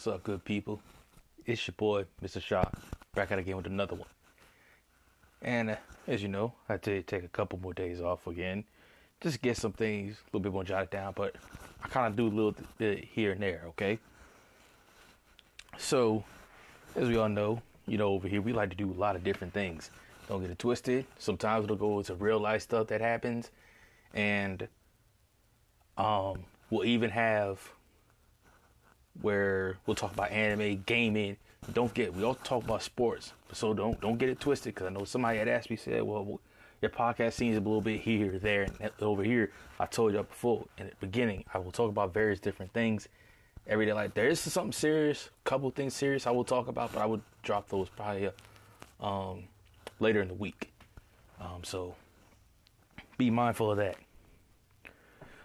What's up, good people? It's your boy, Mr. Shaw, back at again with another one. And uh, as you know, I did take a couple more days off again, just get some things a little bit more jotted down. But I kind of do a little bit here and there, okay? So, as we all know, you know, over here we like to do a lot of different things. Don't get it twisted. Sometimes it'll go into real life stuff that happens, and um, we'll even have where we'll talk about anime, gaming. Don't get we all talk about sports, so don't don't get it twisted. Because I know somebody had asked me, said, "Well, your podcast seems a little bit here, there, and over here." I told you up before in the beginning, I will talk about various different things every day. Like there is something serious, couple things serious I will talk about, but I would drop those probably um, later in the week. Um, so be mindful of that.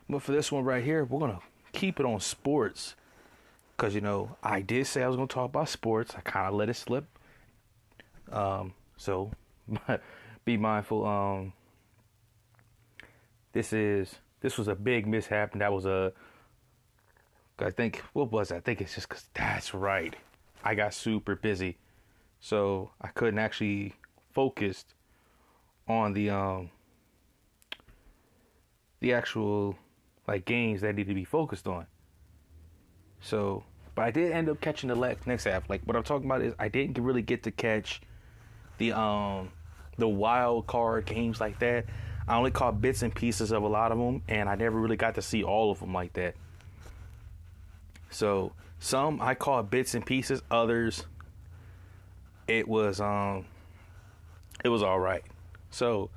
But for this one right here, we're gonna keep it on sports because you know I did say I was going to talk about sports. I kind of let it slip. Um, so be mindful. Um, this is this was a big mishap, and that was a. I think what was? I think it's just because that's right. I got super busy, so I couldn't actually focus on the um the actual like games that need to be focused on. So, but I did end up catching the next half. Like what I'm talking about is I didn't really get to catch the um the wild card games like that. I only caught bits and pieces of a lot of them, and I never really got to see all of them like that. So some I caught bits and pieces. Others, it was um, it was all right. So,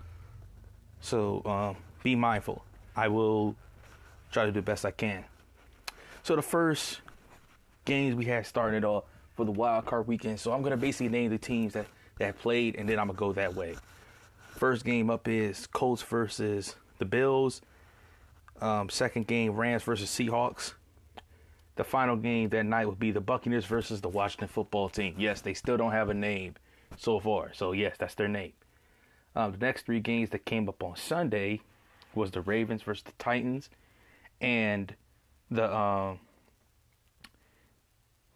so um, be mindful. I will try to do the best I can. So the first games we had started off for the wild card weekend. So I'm gonna basically name the teams that that played, and then I'm gonna go that way. First game up is Colts versus the Bills. Um, second game, Rams versus Seahawks. The final game that night would be the Buccaneers versus the Washington football team. Yes, they still don't have a name so far. So yes, that's their name. Um, the next three games that came up on Sunday was the Ravens versus the Titans, and the um,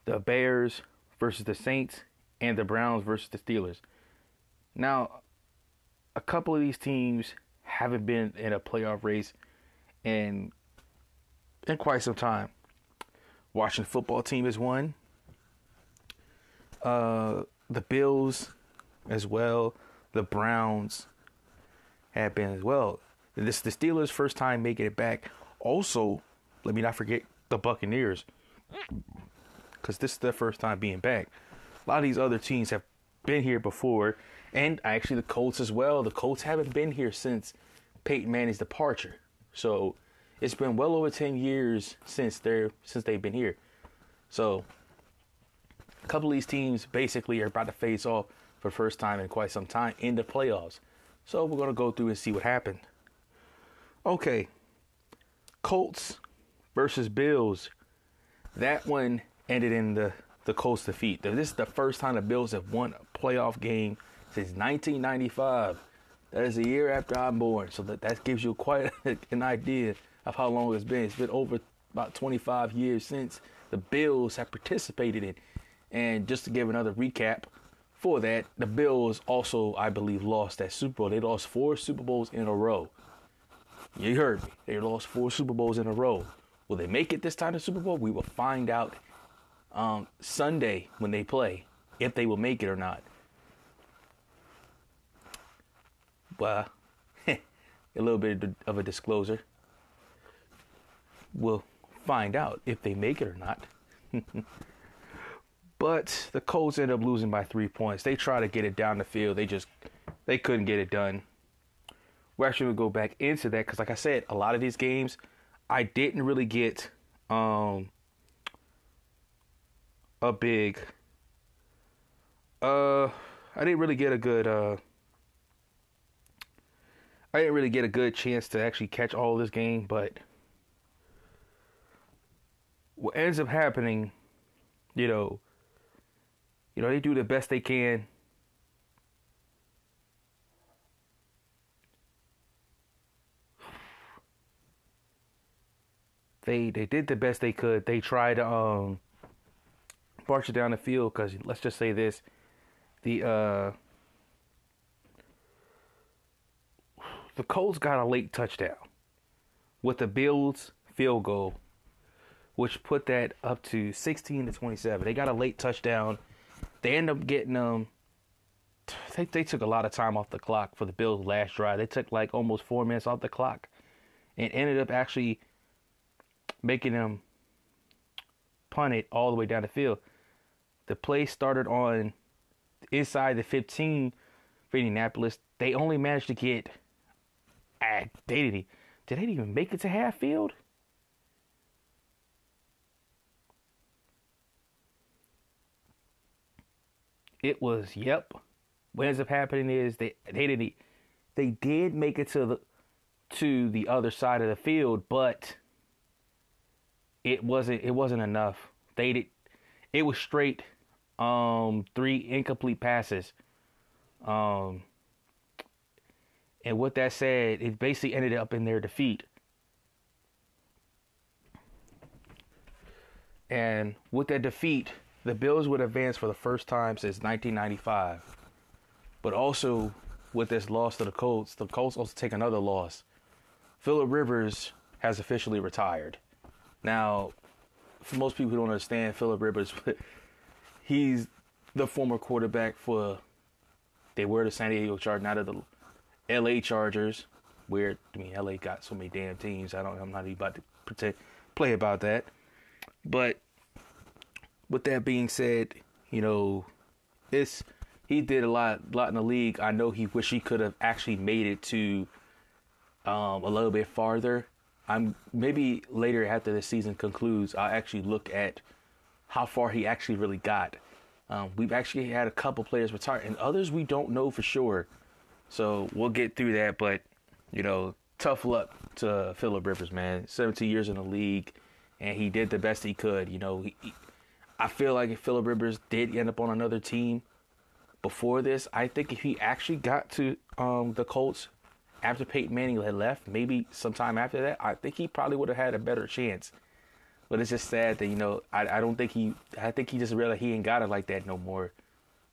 the Bears versus the Saints and the Browns versus the Steelers. Now, a couple of these teams haven't been in a playoff race in in quite some time. Washington football team is one. Uh, the Bills as well. The Browns have been as well. This the Steelers' first time making it back. Also, let me not forget the Buccaneers, because this is their first time being back. A lot of these other teams have been here before, and actually the Colts as well. The Colts haven't been here since Peyton Manning's departure, so it's been well over ten years since they're since they've been here. So a couple of these teams basically are about to face off for the first time in quite some time in the playoffs. So we're gonna go through and see what happened. Okay, Colts versus Bills. That one ended in the the Colts defeat. This is the first time the Bills have won a playoff game since 1995. That is a year after I'm born, so that that gives you quite an idea of how long it's been. It's been over about 25 years since the Bills have participated in. And just to give another recap for that, the Bills also, I believe, lost that Super Bowl. They lost four Super Bowls in a row. You heard me. They lost four Super Bowls in a row. Will they make it this time to Super Bowl? We will find out um, Sunday when they play if they will make it or not. Well, a little bit of a disclosure. We'll find out if they make it or not. but the Colts end up losing by three points. They try to get it down the field. They just they couldn't get it done. We're actually gonna go back into that because, like I said, a lot of these games I didn't really get um a big uh I didn't really get a good uh I didn't really get a good chance to actually catch all this game, but what ends up happening, you know, you know, they do the best they can they they did the best they could. They tried to um marching down the field because let's just say this: the uh, the Colts got a late touchdown with the Bills field goal, which put that up to 16 to 27. They got a late touchdown. They end up getting them. Um, they, they took a lot of time off the clock for the Bills' last drive. They took like almost four minutes off the clock, and ended up actually making them punt it all the way down the field. The play started on inside the 15 for Indianapolis. They only managed to get. They didn't. Did they even make it to half field? It was yep. What ends up happening is they they didn't they did make it to the to the other side of the field, but it wasn't it wasn't enough. They did it was straight um three incomplete passes. Um and what that said, it basically ended up in their defeat. And with that defeat, the Bills would advance for the first time since 1995. But also, with this loss to the Colts, the Colts also take another loss. Philip Rivers has officially retired. Now, for most people who don't understand Philip Rivers, he's the former quarterback for they were the San Diego Chargers, not of the L.A. Chargers. Weird. I mean, L.A. got so many damn teams. I don't. I'm not even about to pretend, play about that. But with that being said, you know, it's he did a lot, lot in the league. I know he wish he could have actually made it to um, a little bit farther. I'm maybe later after the season concludes, I'll actually look at how far he actually really got. Um, we've actually had a couple players retire, and others we don't know for sure. So we'll get through that. But you know, tough luck to Philip Rivers, man. 17 years in the league, and he did the best he could. You know, he, he, I feel like if Philip Rivers did end up on another team before this, I think if he actually got to um, the Colts after Peyton Manning had left, maybe sometime after that, I think he probably would have had a better chance. But it's just sad that you know I, I don't think he I think he just realized he ain't got it like that no more.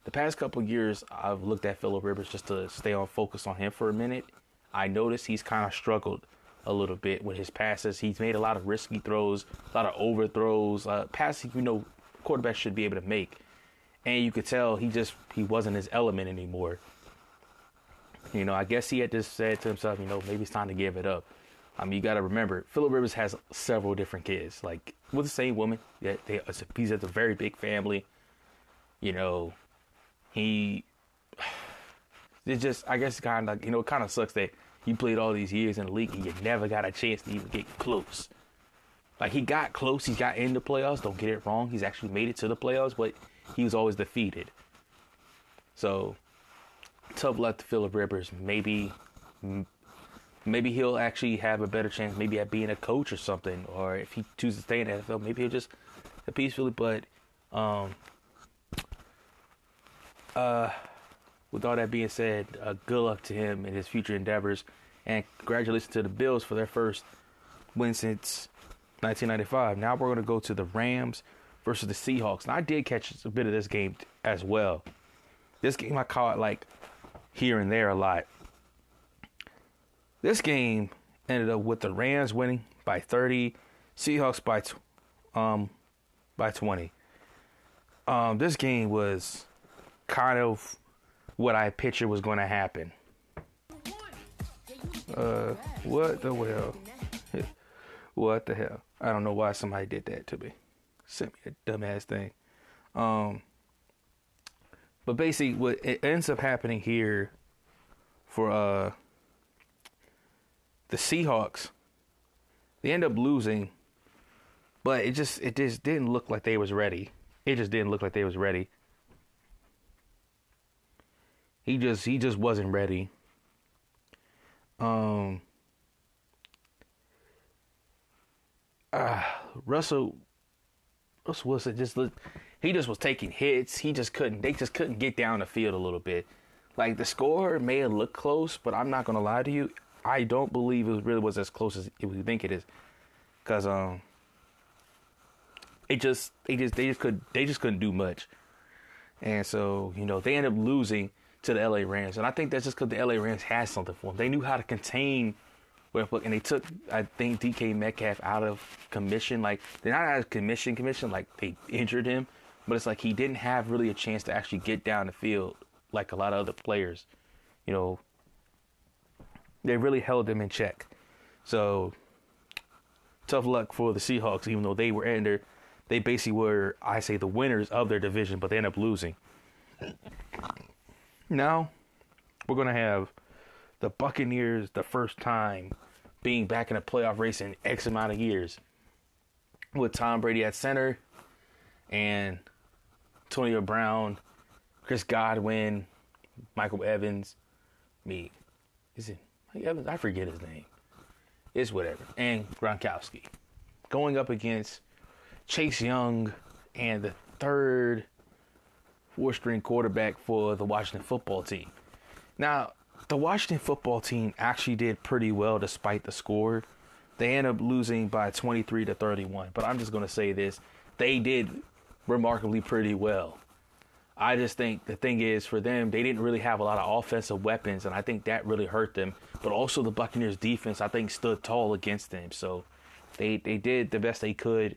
The past couple years, I've looked at Philip Rivers just to stay on focus on him for a minute. I noticed he's kind of struggled a little bit with his passes. He's made a lot of risky throws, a lot of overthrows, uh, passes you know quarterbacks should be able to make. And you could tell he just he wasn't his element anymore. You know, I guess he had just said to himself, you know, maybe it's time to give it up. I mean, you got to remember, Philip Rivers has several different kids, like with the same woman. Yeah, they, he's at a very big family. You know, he. It just, I guess, kind of, you know, it kind of sucks that he played all these years in the league and you never got a chance to even get close. Like he got close, he got in the playoffs. Don't get it wrong, he's actually made it to the playoffs, but he was always defeated. So tough luck to Philip Rivers. Maybe maybe he'll actually have a better chance maybe at being a coach or something. Or if he chooses to stay in the NFL, maybe he'll just peacefully. But um, uh, with all that being said, uh, good luck to him in his future endeavors, and congratulations to the Bills for their first win since 1995. Now we're going to go to the Rams versus the Seahawks. And I did catch a bit of this game as well. This game I caught like here and there a lot. This game ended up with the Rams winning by 30, Seahawks by um by 20. Um, this game was kind of what I pictured was going to happen. Uh, what the hell? what the hell? I don't know why somebody did that to me. Sent me a dumbass thing. Um, but basically, what it ends up happening here for uh the Seahawks, they end up losing, but it just it just didn't look like they was ready. It just didn't look like they was ready. He just he just wasn't ready. Um uh, Russell Russell Wilson just looked he just was taking hits. He just couldn't they just couldn't get down the field a little bit. Like the score may have looked close, but I'm not gonna lie to you. I don't believe it really was as close as you think it is. Cause um it just they just they just could they just couldn't do much. And so, you know, they ended up losing to the LA Rams. And I think that's just because the LA Rams had something for them. They knew how to contain Westbrook, and they took, I think, DK Metcalf out of commission. Like, they're not out of commission, commission, like they injured him. But it's like he didn't have really a chance to actually get down the field like a lot of other players. You know, they really held him in check. So, tough luck for the Seahawks, even though they were in there. they basically were, I say, the winners of their division, but they end up losing. Now, we're to have the Buccaneers the first time being back in a playoff race in X amount of years with Tom Brady at center and Antonio Brown, Chris Godwin, Michael Evans, me. Is it Mike Evans? I forget his name. It's whatever. And Gronkowski going up against Chase Young and the third four string quarterback for the Washington football team. Now, the Washington football team actually did pretty well despite the score. They ended up losing by 23 to 31, but I'm just going to say this. They did remarkably pretty well. I just think the thing is for them, they didn't really have a lot of offensive weapons, and I think that really hurt them. But also the Buccaneers defense, I think, stood tall against them. So they they did the best they could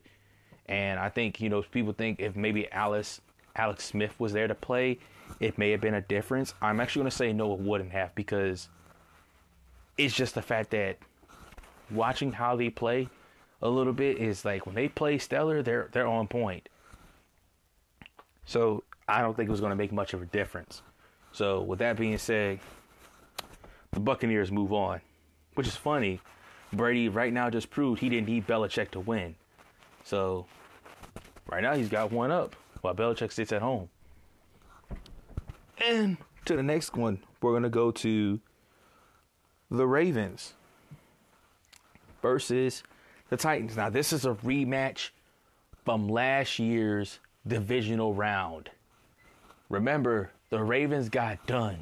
and I think, you know, people think if maybe Alice Alex Smith was there to play, it may have been a difference. I'm actually to say no, it wouldn't have because it's just the fact that watching how they play a little bit is like when they play stellar, they're they're on point. So I don't think it was going to make much of a difference. So with that being said, the Buccaneers move on, which is funny. Brady right now just proved he didn't need Belichick to win. So right now he's got one up while Belichick sits at home. And to the next one, we're gonna go to the Ravens versus the Titans. Now this is a rematch from last year's divisional round. Remember, the Ravens got done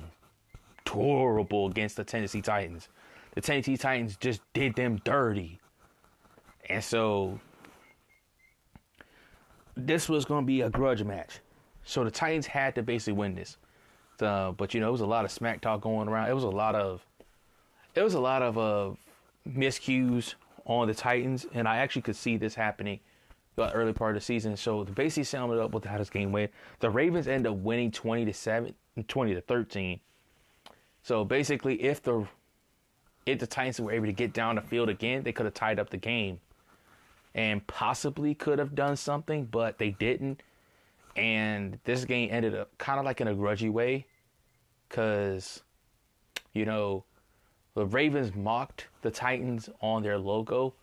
horrible against the Tennessee Titans. The Tennessee Titans just did them dirty. And so this was going to be a grudge match. So the Titans had to basically win this. But you know, it was a lot of smack talk going around. It was a lot of, it was a lot of uh, miscues on the Titans, and I actually could see this happening the early part of the season. So to basically sum it up with how this game went, the Ravens end up winning twenty to seven, 20 to thirteen. So basically, if the if the Titans were able to get down the field again, they could have tied up the game and possibly could have done something, but they didn't. And this game ended up kind of like in a grudgy way because, you know, the Ravens mocked the Titans on their logo.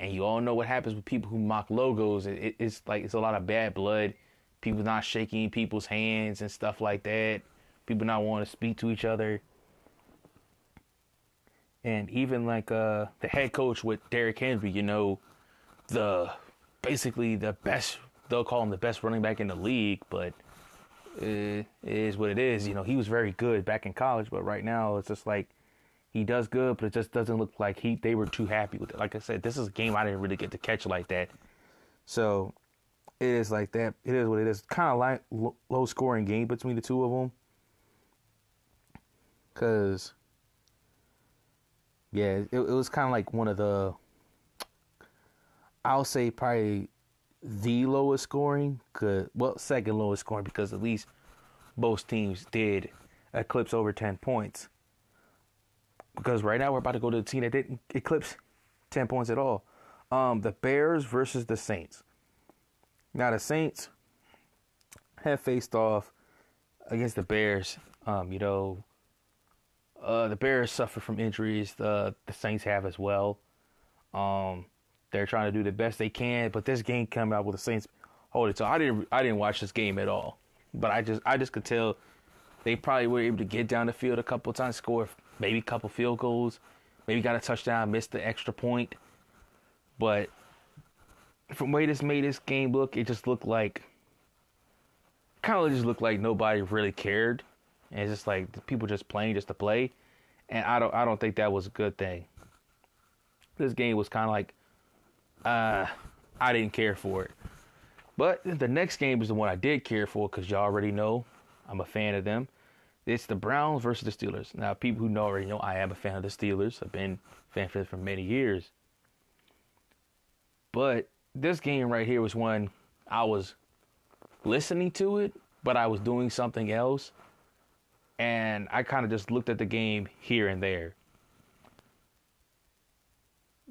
And you all know what happens with people who mock logos. It, it's like it's a lot of bad blood. People not shaking people's hands and stuff like that. People not wanting to speak to each other. And even like uh, the head coach with Derrick Henry, you know, the basically the best. They'll call him the best running back in the league, but it is what it is. You know, he was very good back in college, but right now it's just like he does good, but it just doesn't look like he they were too happy with it. Like I said, this is a game I didn't really get to catch like that. So it is like that. It is what it is. Kind of like low scoring game between the two of them. Cause yeah, it, it was kind of like one of the I'll say probably the lowest scoring. Cause, well, second lowest scoring because at least both teams did eclipse over 10 points. Because right now we're about to go to the team that didn't eclipse 10 points at all. Um, the Bears versus the Saints. Now, the Saints have faced off against the Bears. Um, you know, uh, the Bears suffer from injuries. The the Saints have as well. Um, they're trying to do the best they can, but this game came out with the Saints hold it. So I didn't I didn't watch this game at all, but I just I just could tell they probably were able to get down the field a couple times, score maybe a couple field goals, maybe got a touchdown, missed the extra point, but from way this made this game look, it just looked like kind of just looked like nobody really cared, and it's just like people just playing just to play, and I don't I don't think that was a good thing. This game was kind of like uh, I didn't care for it. But the next game is the one I did care for because y'all already know I'm a fan of them. It's the Browns versus the Steelers. Now, people who know already know I am a fan of the Steelers. I've been a fan for for many years. But this game right here was one I was listening to it, but I was doing something else. And I kind of just looked at the game here and there.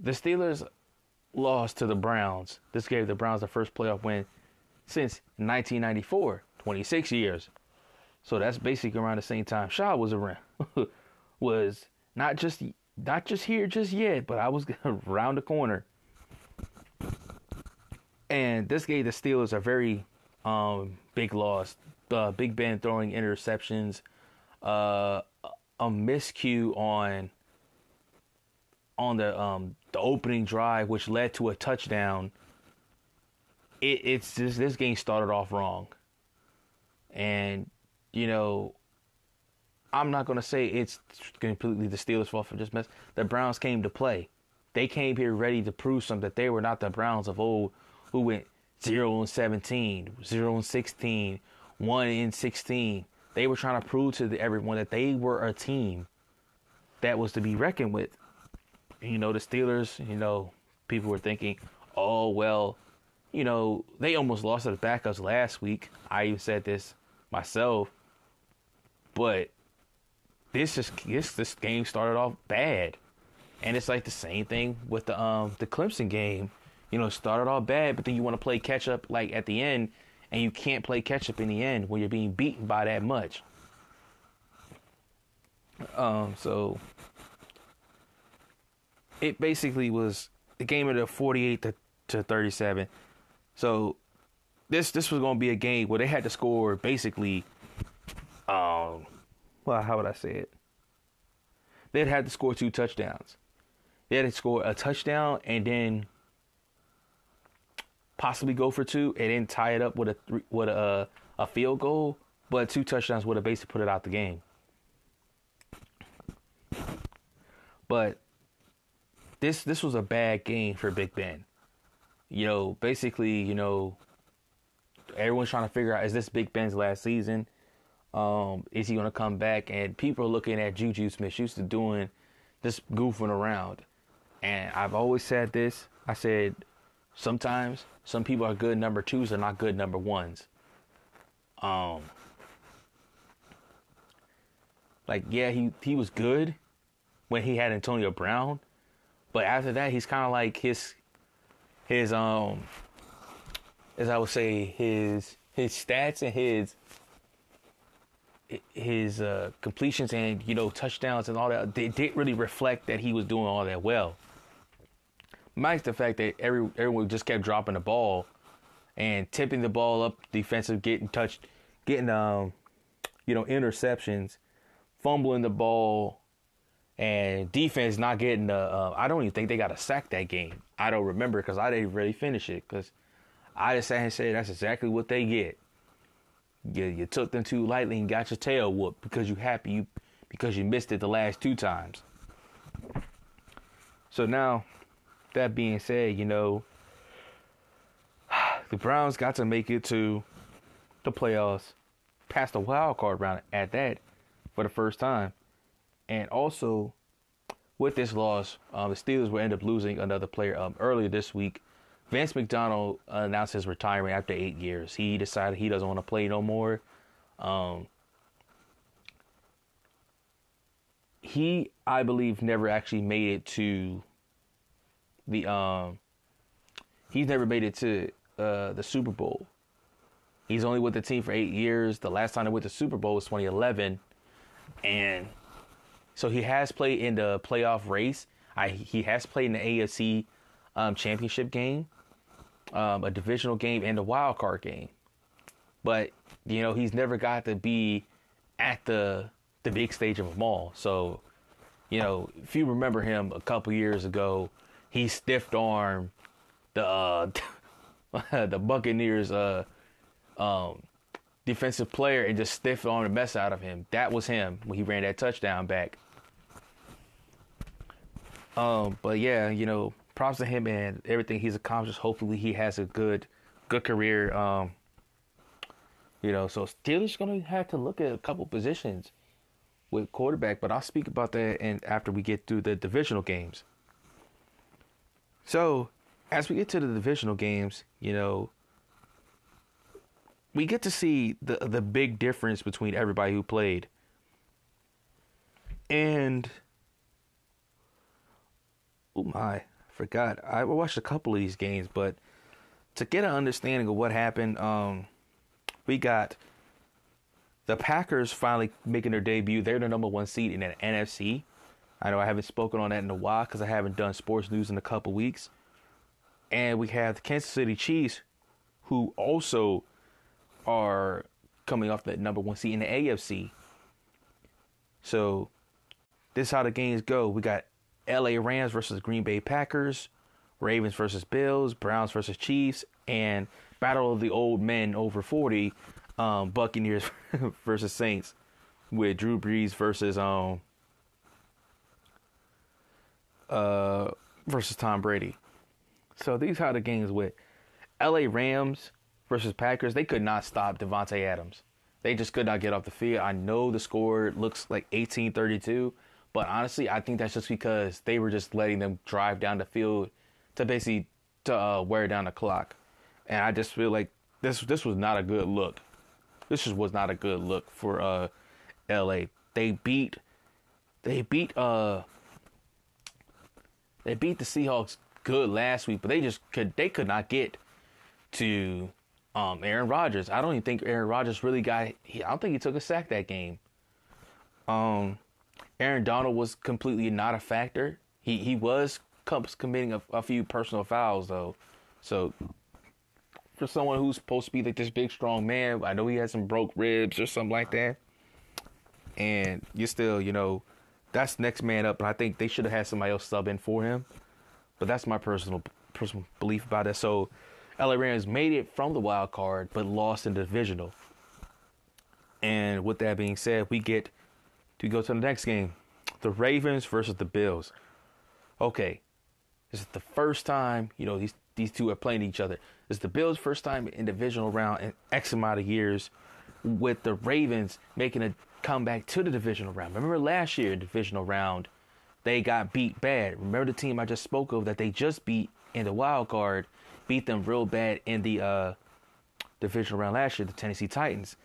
The Steelers lost to the Browns. This gave the Browns the first playoff win since 1994, 26 years. So that's basically around the same time Shaw was around. was not just not just here just yet, but I was around the corner. And this gave the Steelers a very um, big loss. Uh, Big Ben throwing interceptions, uh, a miscue on on the um, the opening drive, which led to a touchdown. It, it's just, this game started off wrong, and you know, I'm not gonna say it's completely the Steelers' fault for this mess. The Browns came to play. They came here ready to prove something that they were not the Browns of old, who went zero and 17, 0 and 16, one in 16. They were trying to prove to the, everyone that they were a team that was to be reckoned with. You know, the Steelers, you know, people were thinking, oh, well, you know, they almost lost to the backups last week. I even said this myself. But this is this this game started off bad. And it's like the same thing with the um the Clemson game. You know, started off bad, but then you want to play catch up like at the end and you can't play catch up in the end when you're being beaten by that much. Um, so it basically was the game of the 48 to, to 37. So this this was going to be a game where they had to score basically um well, how would I say it? They'd had to score two touchdowns. They had to score a touchdown and then possibly go for two and then tie it up with a with a a field goal, but two touchdowns would have basically put it out the game. But this this was a bad game for Big Ben. You know, basically, you know, everyone's trying to figure out is this Big Ben's last season? Um, is he gonna come back? And people are looking at Juju Smith Schuster doing just goofing around. And I've always said this. I said sometimes some people are good number twos, they're not good number ones. Um, like yeah, he he was good when he had Antonio Brown, but after that, he's kind of like his his um as I would say his his stats and his his uh, completions and you know touchdowns and all that they didn't really reflect that he was doing all that well. Minus the fact that every everyone just kept dropping the ball and tipping the ball up defensive, getting touched, getting um you know interceptions, fumbling the ball, and defense not getting the. Uh, I don't even think they got a sack that game. I don't remember because I didn't really finish it because I just sat and said that's exactly what they get. You, you took them too lightly and got your tail whooped because you happy you because you missed it the last two times. So now, that being said, you know, the Browns got to make it to the playoffs, past the wild card round at that for the first time, and also with this loss, um, the Steelers will end up losing another player um, earlier this week. Vance McDonald announced his retirement after eight years. He decided he doesn't want to play no more. Um, he, I believe, never actually made it to the. Um, he's never made it to uh, the Super Bowl. He's only with the team for eight years. The last time they went to Super Bowl was 2011, and so he has played in the playoff race. I he has played in the AFC um, championship game um, a divisional game and a wild card game. But you know he's never got to be at the the big stage of them all. So you know if you remember him a couple years ago, he stiffed arm the uh, the Buccaneers uh, um, defensive player and just stiffed arm the mess out of him. That was him when he ran that touchdown back. Um, but yeah, you know, props to him and everything he's accomplished. Hopefully, he has a good good career. Um, you know, so Steelers gonna have to look at a couple positions with quarterback, but I'll speak about that and after we get through the divisional games. So, as we get to the divisional games, you know, we get to see the the big difference between everybody who played. And oh my, forgot. I watched a couple of these games, but to get an understanding of what happened, um, we got the Packers finally making their debut. They're the number one seed in the NFC. I know I haven't spoken on that in a while because I haven't done sports news in a couple weeks. And we have the Kansas City Chiefs, who also are coming off that number one seed in the AFC. So this is how the games go. We got LA Rams versus Green Bay Packers, Ravens versus Bills, Browns versus Chiefs, and Battle of the Old Men over 40, um, Buccaneers versus Saints, with Drew Brees versus um uh versus Tom Brady. So these are the games with LA Rams versus Packers, they could not stop Davante Adams. They just could not get off the field. I know the score looks like 18-32, but honestly, I think that's just because they were just letting them drive down the field to basically to uh, wear down the clock. And I just feel like this this was not a good look. This just was not a good look for uh, LA. They beat they beat uh they beat the Seahawks good last week, but they just could they could not get to um, Aaron Rodgers. I don't even think Aaron Rodgers really got. He, I don't think he took a sack that game. Um, Aaron Donald was completely not a factor. He he was committing a, a few personal fouls though, so for someone who's supposed to be like this big strong man, I know he had some broke ribs or something like that, and you're still you know that's next man up. But I think they should have had somebody else sub in for him. But that's my personal personal belief about it. So LA Rams made it from the wild card, but lost in the divisional. And with that being said, we get to go to the next game the Ravens versus the Bills. Okay, this is the first time, you know, these, these two are playing each other. This is the Bills' first time in divisional round in X amount of years, with the Ravens making a comeback to the divisional round. Remember last year, divisional round, they got beat bad. Remember the team I just spoke of that they just beat in the wild card beat them real bad in the uh, divisional round last year, the Tennessee Titans.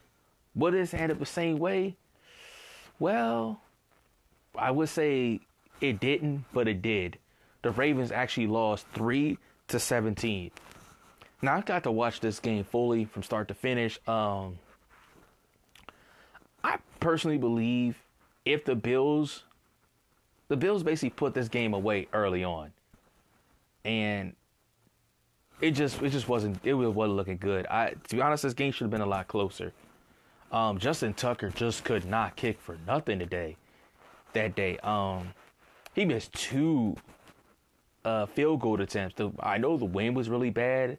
Would it end up the same way? Well, I would say it didn't, but it did. The Ravens actually lost three to seventeen. Now I got to watch this game fully from start to finish. Um, I personally believe if the Bills, the Bills basically put this game away early on, and it just it just wasn't it wasn't looking good. I to be honest, this game should have been a lot closer. Um, Justin Tucker just could not kick for nothing today. That day, um, he missed two uh, field goal attempts. The, I know the wind was really bad,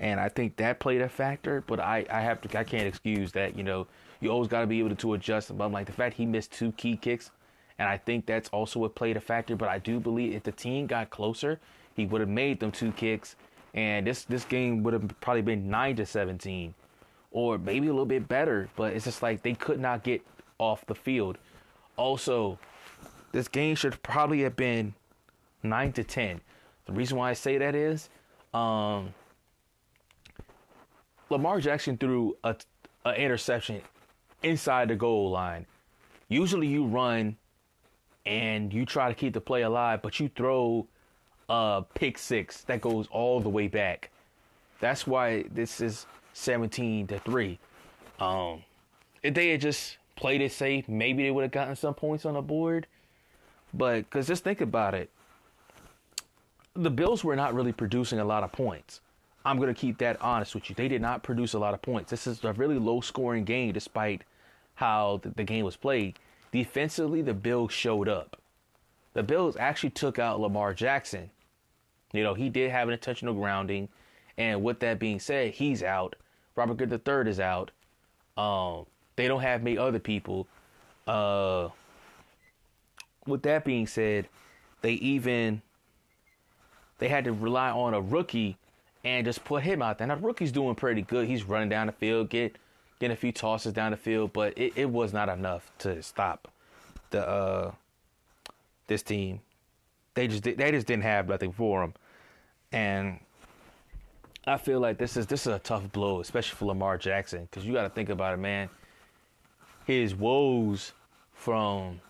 and I think that played a factor. But I, I have to I can't excuse that. You know, you always got to be able to, adjust. But I'm like the fact he missed two key kicks, and I think that's also what played a factor. But I do believe if the team got closer, he would have made them two kicks and this this game would have probably been nine to seventeen, or maybe a little bit better. But it's just like they could not get off the field. Also, this game should probably have been nine to ten. The reason why I say that is, um, Lamar Jackson threw a interception inside the goal line. Usually, you run and you try to keep the play alive, but you throw a pick six that goes all the way back. That's why this is 17 to 3. Um, if they had just played it safe, maybe they would have gotten some points on the board. But because just think about it, the Bills were not really producing a lot of points. I'm going to keep that honest with you. They did not produce a lot of points. This is a really low scoring game despite how the, the game was played. Defensively, the Bills showed up. The Bills actually took out Lamar Jackson you know, he did have an intentional grounding. And with that being said, he's out. Robert Good III is out. Um, they don't have many other people. Uh, with that being said, they even they had to rely on a rookie and just put him out there. Now the rookie's doing pretty good. He's running down the field, get getting a few tosses down the field, but it, it was not enough to stop the uh this team. They just they just didn't have nothing for him, and I feel like this is this is a tough blow, especially for Lamar Jackson, because you got to think about it, man. His woes from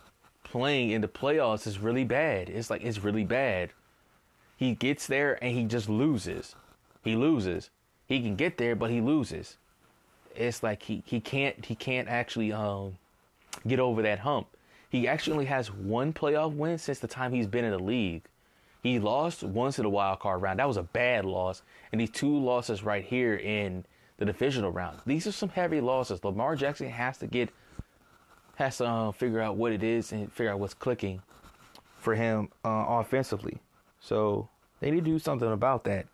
playing in the playoffs is really bad. It's like it's really bad. He gets there and he just loses. He loses. He can get there, but he loses. It's like he, he can't he can't actually um get over that hump. He actually only has one playoff win since the time he's been in the league. He lost once in the wild card round. That was a bad loss. And these two losses right here in the divisional round. These are some heavy losses. Lamar Jackson has to get has to uh, figure out what it is and figure out what's clicking for him uh, offensively. So they need to do something about that.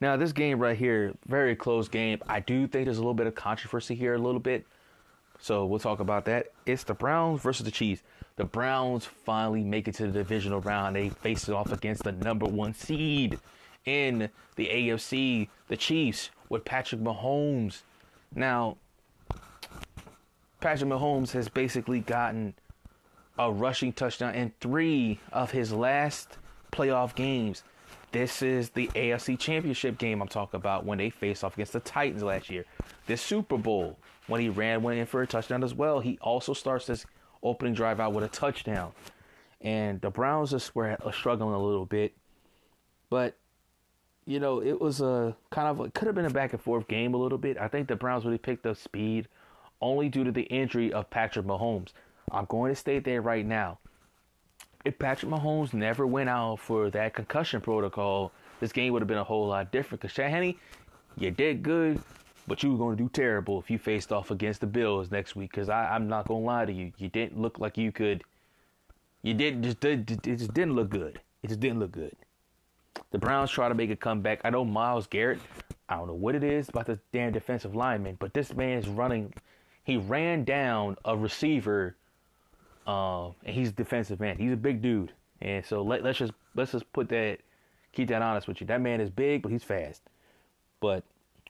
Now this game right here, very close game. I do think there's a little bit of controversy here, a little bit. So we'll talk about that. It's the Browns versus the Chiefs. The Browns finally make it to the divisional round. They face it off against the number one seed in the AFC, the Chiefs, with Patrick Mahomes. Now, Patrick Mahomes has basically gotten a rushing touchdown in three of his last playoff games. This is the AFC Championship game I'm talking about when they faced off against the Titans last year. This Super Bowl, when he ran went in for a touchdown as well. He also starts this opening drive out with a touchdown. And the Browns just were uh, struggling a little bit. But, you know, it was a kind of, it could have been a back and forth game a little bit. I think the Browns really picked up speed only due to the injury of Patrick Mahomes. I'm going to state there right now. If Patrick Mahomes never went out for that concussion protocol, this game would have been a whole lot different. Because Shanahan, you did good, but you were going to do terrible if you faced off against the Bills next week. Because I'm not going to lie to you, you didn't look like you could. You didn't just did it just didn't look good. It just didn't look good. The Browns try to make a comeback. I know Myles Garrett. I don't know what it is about this damn defensive lineman, but this man is running. He ran down a receiver, um, and he's a defensive man. He's a big dude, and so let, let's just let's just put that, keep that honest with you. That man is big, but he's fast. But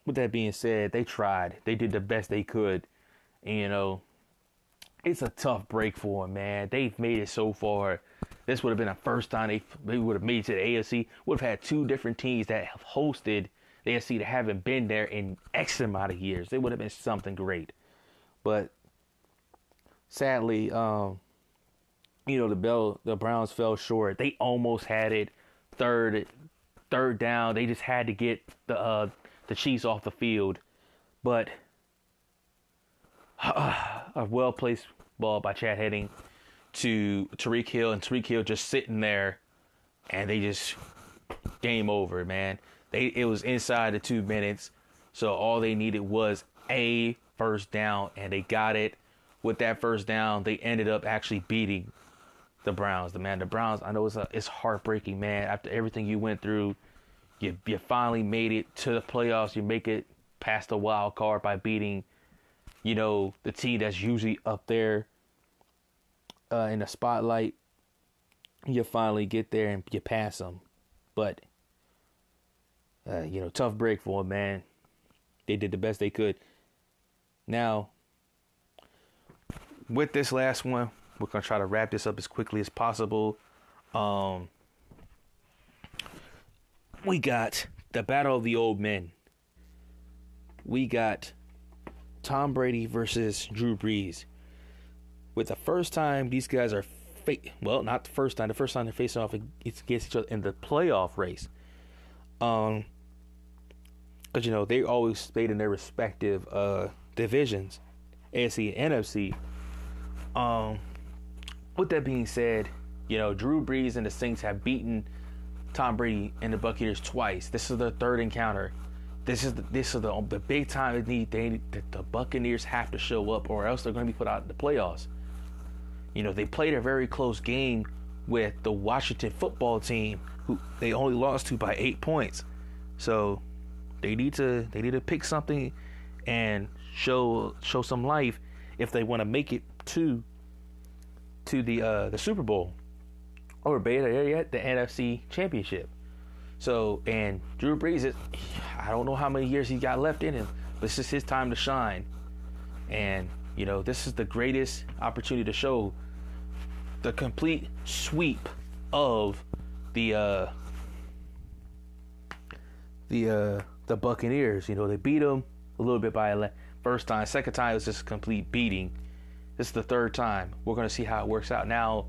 with that being said, they tried. They did the best they could. And, you know, it's a tough break for them, man. They've made it so far. This would have been the first time they, they would have made it to the AFC. Would have had two different teams that have hosted the AFC that haven't been there in X amount of years. It would have been something great. But sadly, um, you know, the Bell the Browns fell short. They almost had it third third down. They just had to get the uh, the Chiefs off the field. But uh, a well placed ball by Chad Henne to Tyreek Hill, and Tyreek Hill just sitting there, and they just game over, man. They it was inside the two minutes, so all they needed was a first down, and they got it. With that first down, they ended up actually beating the Browns. The man, the Browns. I know it's a, it's heartbreaking, man. After everything you went through, you you finally made it to the playoffs. You make it past the wild card by beating, you know, the team that's usually up there uh, in the spotlight. You finally get there and you pass them, but uh, you know, tough break for them, man. They did the best they could. Now, with this last one, we're gonna try to wrap this up as quickly as possible. Um, we got the battle of the old men. We got Tom Brady versus Drew Brees. With the first time these guys are fa- well, not the first time, the first time they're facing off against each other in the playoff race. Um, because you know they always stayed in their respective uh divisions, AFC and NFC. Um, with that being said, you know Drew Brees and the Saints have beaten Tom Brady and the Buccaneers twice. This is the third encounter. This is the, this is the, the big time they need. They the, the Buccaneers have to show up, or else they're going to be put out in the playoffs. You know they played a very close game with the Washington football team, who they only lost to by eight points. So they need to they need to pick something and show show some life if they want to make it to to the uh, the Super Bowl or better yet, the NFC Championship. So, and Drew Brees, is, I don't know how many years he's got left in him, but this is his time to shine. And, you know, this is the greatest opportunity to show the complete sweep of the uh the uh the Buccaneers. You know, they beat them a little bit by a first time. Second time it was just a complete beating. This is the third time. We're gonna see how it works out. Now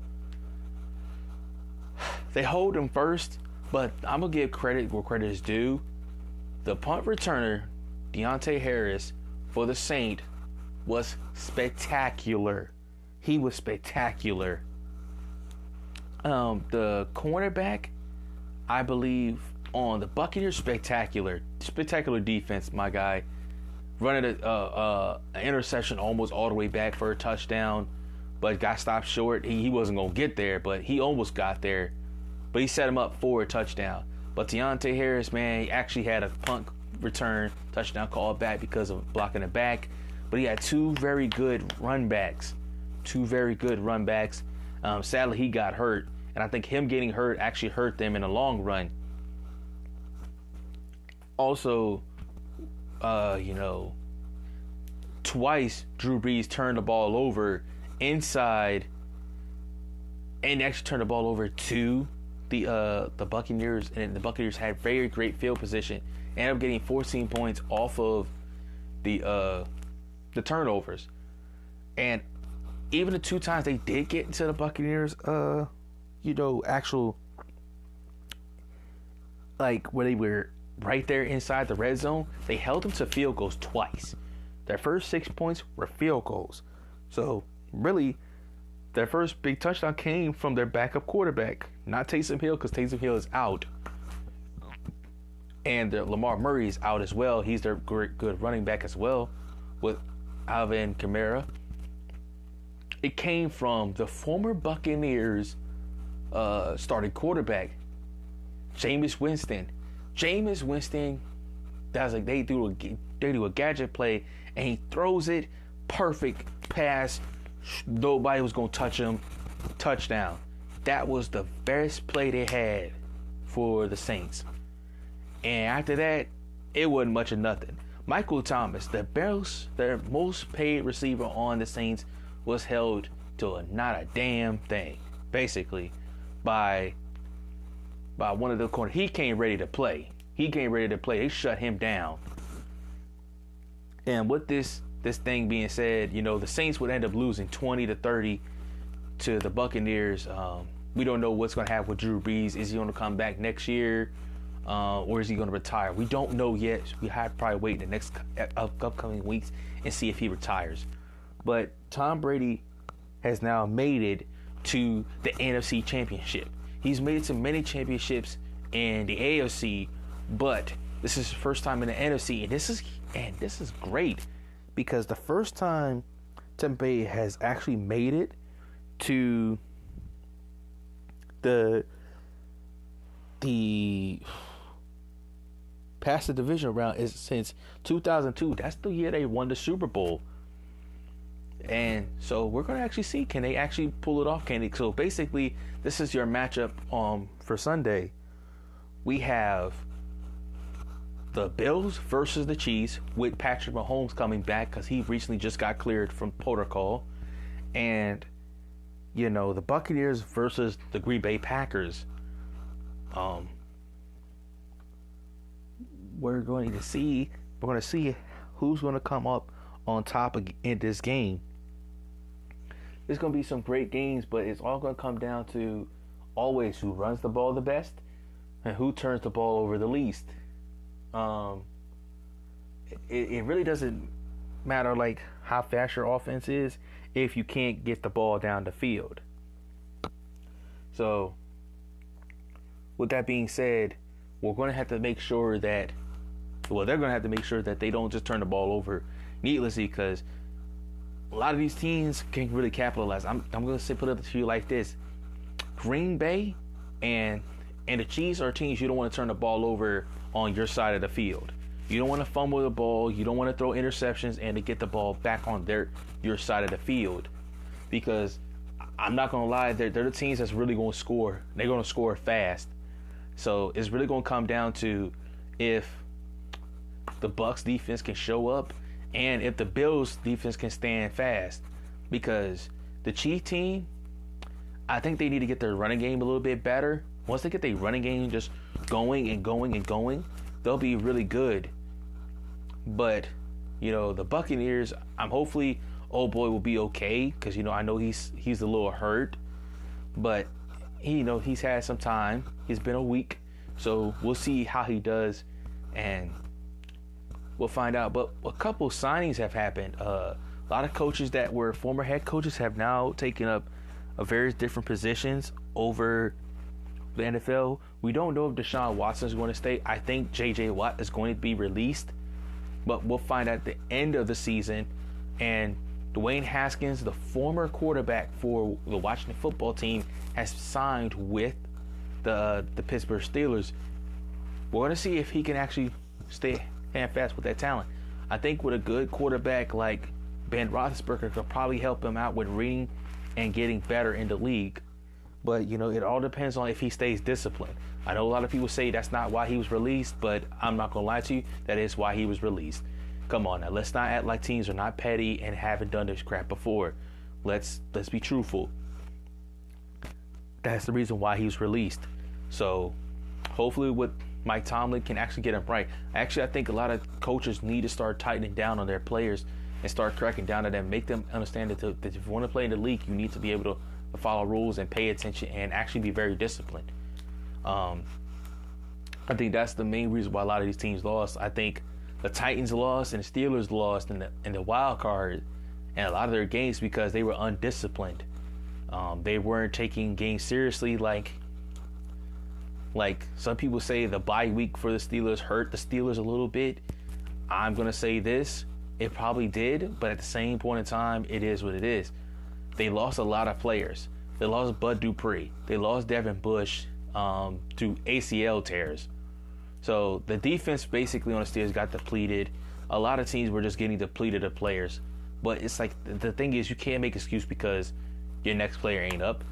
they hold them first, but I'm gonna give credit where credit is due. The punt returner, Deonte Harris, for the Saint, was spectacular. He was spectacular. Um, the cornerback, I believe, on the Buccaneers, spectacular, spectacular defense, my guy. Running a, uh, uh, an interception almost all the way back for a touchdown, but got stopped short. He, he wasn't gonna get there, but he almost got there. But he set him up for a touchdown. But Deonte Harris, man, he actually had a punt return touchdown called back because of blocking the back. But he had two very good run backs, two very good run backs. Um, sadly, he got hurt, and I think him getting hurt actually hurt them in the long run. Also, uh, you know, twice Drew Brees turned the ball over inside and actually turned the ball over to the uh, the Buccaneers, and the Buccaneers had very great field position. Ended up getting 14 points off of the uh, the turnovers, and even the two times they did get into the Buccaneers, uh, you know, actual like where they were right there inside the red zone, they held them to field goals twice. Their first six points were field goals. So really, their first big touchdown came from their backup quarterback, not Taysom Hill, because Taysom Hill is out. And Lamar Murray is out as well. He's their great, good running back as well, with Alvin Kamara. It came from the former Buccaneers uh, starting quarterback, Jameis Winston. Jameis Winston, that's like they do a they do a gadget play and he throws it perfect pass. Nobody was gonna touch him. Touchdown. That was the best play they had for the Saints. And after that, it wasn't much of nothing. Michael Thomas, the best, their most paid receiver on the Saints, was held to a, not a damn thing, basically, by by one of the corners. He came ready to play. He came ready to play. They shut him down. And with this this thing being said, you know, the Saints would end up losing 20 to 30 to the Buccaneers. Um, we don't know what's going to happen with Drew Brees. Is he going to come back next year? Uh, or is he going to retire? We don't know yet. We have to probably wait the next upcoming weeks and see if he retires. But Tom Brady has now made it to the NFC Championship. He's made it to many championships in the AFC, but this is his first time in the NFC, and this is and this is great because the first time Bay has actually made it to the the past the division round is since 2002. That's the year they won the Super Bowl. And so we're going to actually see can they actually pull it off? Can they? So basically, this is your matchup um, for Sunday. We have the Bills versus the Chiefs with Patrick Mahomes coming back because he recently just got cleared from protocol, and you know the Buccaneers versus the Green Bay Packers. Um, we're going to see we're going to see who's going to come up on top of, in this game it's going to be some great games, but it's all going to come down to always who runs the ball the best and who turns the ball over the least. Um, it, it really doesn't matter like how fast your offense is if you can't get the ball down the field. So, with that being said, we're going to have to make sure that, well, they're going to have to make sure that they don't just turn the ball over needlessly because a lot of these teams can't really capitalize. I'm I'm gonna say put it to you like this: Green Bay and and the Chiefs are teams you don't want to turn the ball over on your side of the field. You don't want to fumble the ball. You don't want to throw interceptions and to get the ball back on their your side of the field, because I'm not gonna lie, they're, they're the teams that's really gonna score. They're gonna score fast. So it's really to come down to if the Bucks defense can show up and if the Bills defense can stand fast because the Chief team I think they need to get their running game a little bit better. Once they get their running game just going and going and going, they'll be really good. But, you know, the Buccaneers, I'm hopefully old boy will be okay because you know I know he's he's a little hurt, but he you know he's had some time. He's been a week, so we'll see how he does, and we'll find out. But a couple signings have happened. Uh, a lot of coaches that were former head coaches have now taken up various different positions over the NFL. We don't know if Deshaun Watson is going to stay. I think J.J. Watt is going to be released, but we'll find out at the end of the season. And Dwayne Haskins, the former quarterback for the Washington football team, has signed with the the Pittsburgh Steelers. We're going to see if he can actually stay hand fast with that talent. I think with a good quarterback like Ben Roethlisberger could probably help him out with reading and getting better in the league. But you know, it all depends on if he stays disciplined. I know a lot of people say that's not why he was released, but I'm not gonna lie to you, that is why he was released. Come on now, let's not act like teams are not petty and haven't done this crap before. Let's let's be truthful. That's the reason why he was released. So hopefully with Mike Tomlin can actually get him right. Actually, I think a lot of coaches need to start tightening down on their players and start cracking down on them. Make them understand that, that if you want to play in the league, you need to be able to follow rules and pay attention and actually be very disciplined. Um, I think that's the main reason why a lot of these teams lost. I think the Titans lost and the Steelers lost in the in the wild card and a lot of their games because they were undisciplined. Um, they weren't taking games seriously like like some people say the bye week for the Steelers hurt the Steelers a little bit. I'm gonna say this. It probably did, but at the same point in time, it is what it is. They lost a lot of players. They lost Bud Dupree. They lost Devin Bush um, to ACL tears. So the defense basically on the Steelers got depleted. A lot of teams were just getting depleted of players. But it's like the thing is you can't make excuse because your next player ain't up.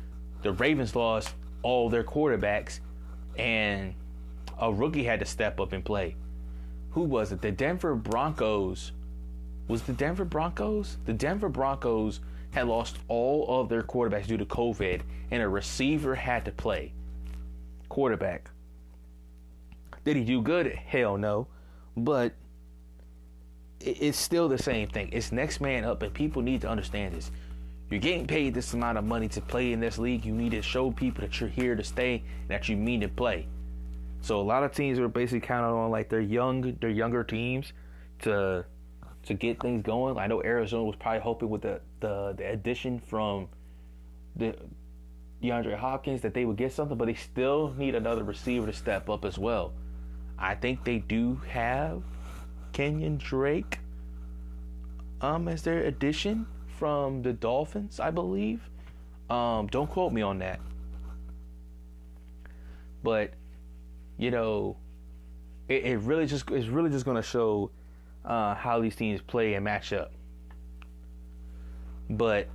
The Ravens lost all their quarterbacks and a rookie had to step up and play. Who was it? The Denver Broncos. Was the Denver Broncos? The Denver Broncos had lost all of their quarterbacks due to COVID and a receiver had to play. Quarterback. Did he do good? Hell no. But it's still the same thing. It's next man up, and people need to understand this. You're getting paid this amount of money to play in this league. You need to show people that you're here to stay and that you mean to play. So a lot of teams are basically counting on like their young, their younger teams to to get things going. I know Arizona was probably hoping with the the, the addition from the DeAndre Hopkins that they would get something, but they still need another receiver to step up as well. I think they do have Kenyan Drake um, as their addition from the Dolphins, I believe. Um, don't quote me on that. But you know, it, it really just it's really just going to show uh, how these teams play and match up. But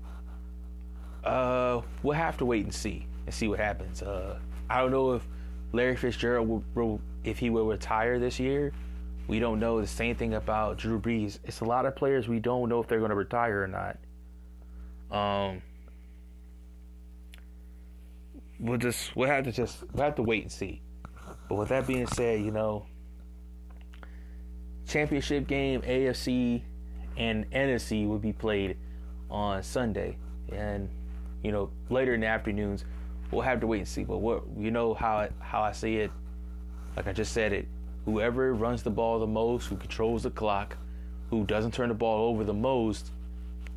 uh, we'll have to wait and see and see what happens. Uh, I don't know if Larry Fitzgerald will, will if he will retire this year. We don't know the same thing about Drew Brees. It's a lot of players we don't know if they're going to retire or not. Um, we'll just we'll have to just we'll have to wait and see. But with that being said, you know, championship game AFC and NFC will be played on Sunday, and you know later in the afternoons we'll have to wait and see. But what you know how how I see it like I just said it, whoever runs the ball the most, who controls the clock, who doesn't turn the ball over the most,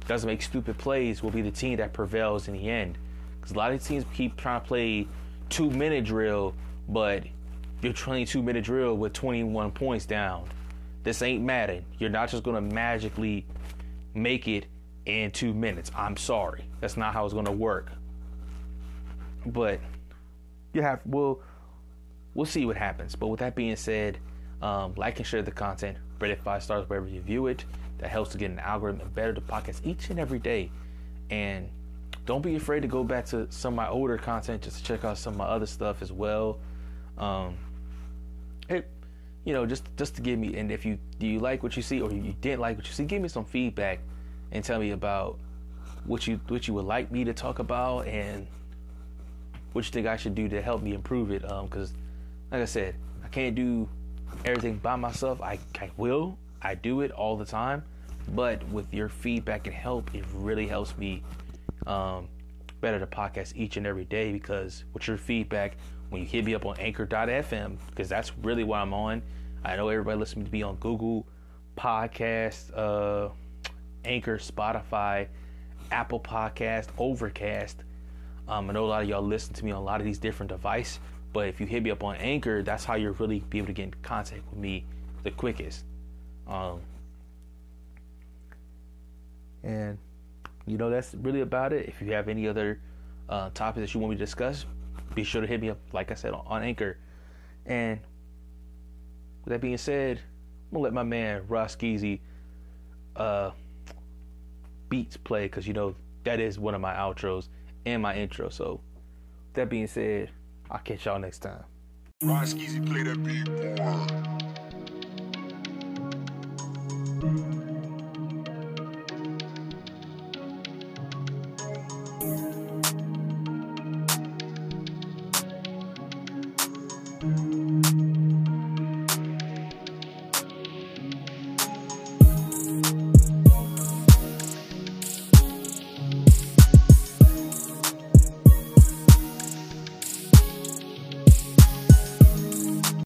doesn't make stupid plays, will be the team that prevails in the end. Because a lot of teams keep trying to play two minute drill, but you're playing minute drill with 21 points down. This ain't Madden. You're not just gonna magically make it in two minutes. I'm sorry, that's not how it's gonna work. But you have well we'll see what happens. But with that being said, um, like and share the content. Rate it five stars wherever you view it. That helps to get an algorithm and better the podcast each and every day. And don't be afraid to go back to some of my older content just to check out some of my other stuff as well. Um, it, you know, just just to give me, and if you do you like what you see or you didn't like what you see, give me some feedback and tell me about what you what you would like me to talk about and what you think I should do to help me improve it. Um, because like I said, I can't do everything by myself. I, I will, I do it all the time, but with your feedback and help, it really helps me um, better the podcast each and every day because with your feedback, when you hit me up on anchor.fm, because that's really what I'm on. I know everybody listening to me on Google Podcast, uh, Anchor, Spotify, Apple Podcast, Overcast. Um, I know a lot of y'all listen to me on a lot of these different devices, but if you hit me up on Anchor, that's how you'll really be able to get in contact with me the quickest. Um, and you know that's really about it. If you have any other uh, topics that you want me to discuss, be sure to hit me up. Like I said on Anchor. And with that being said, I'm gonna let my man Rod Skeazy uh, beats play because you know that is one of my outros and my intro. So that being said, I'll catch y'all next time. Rod Skeazy play that beat, boy.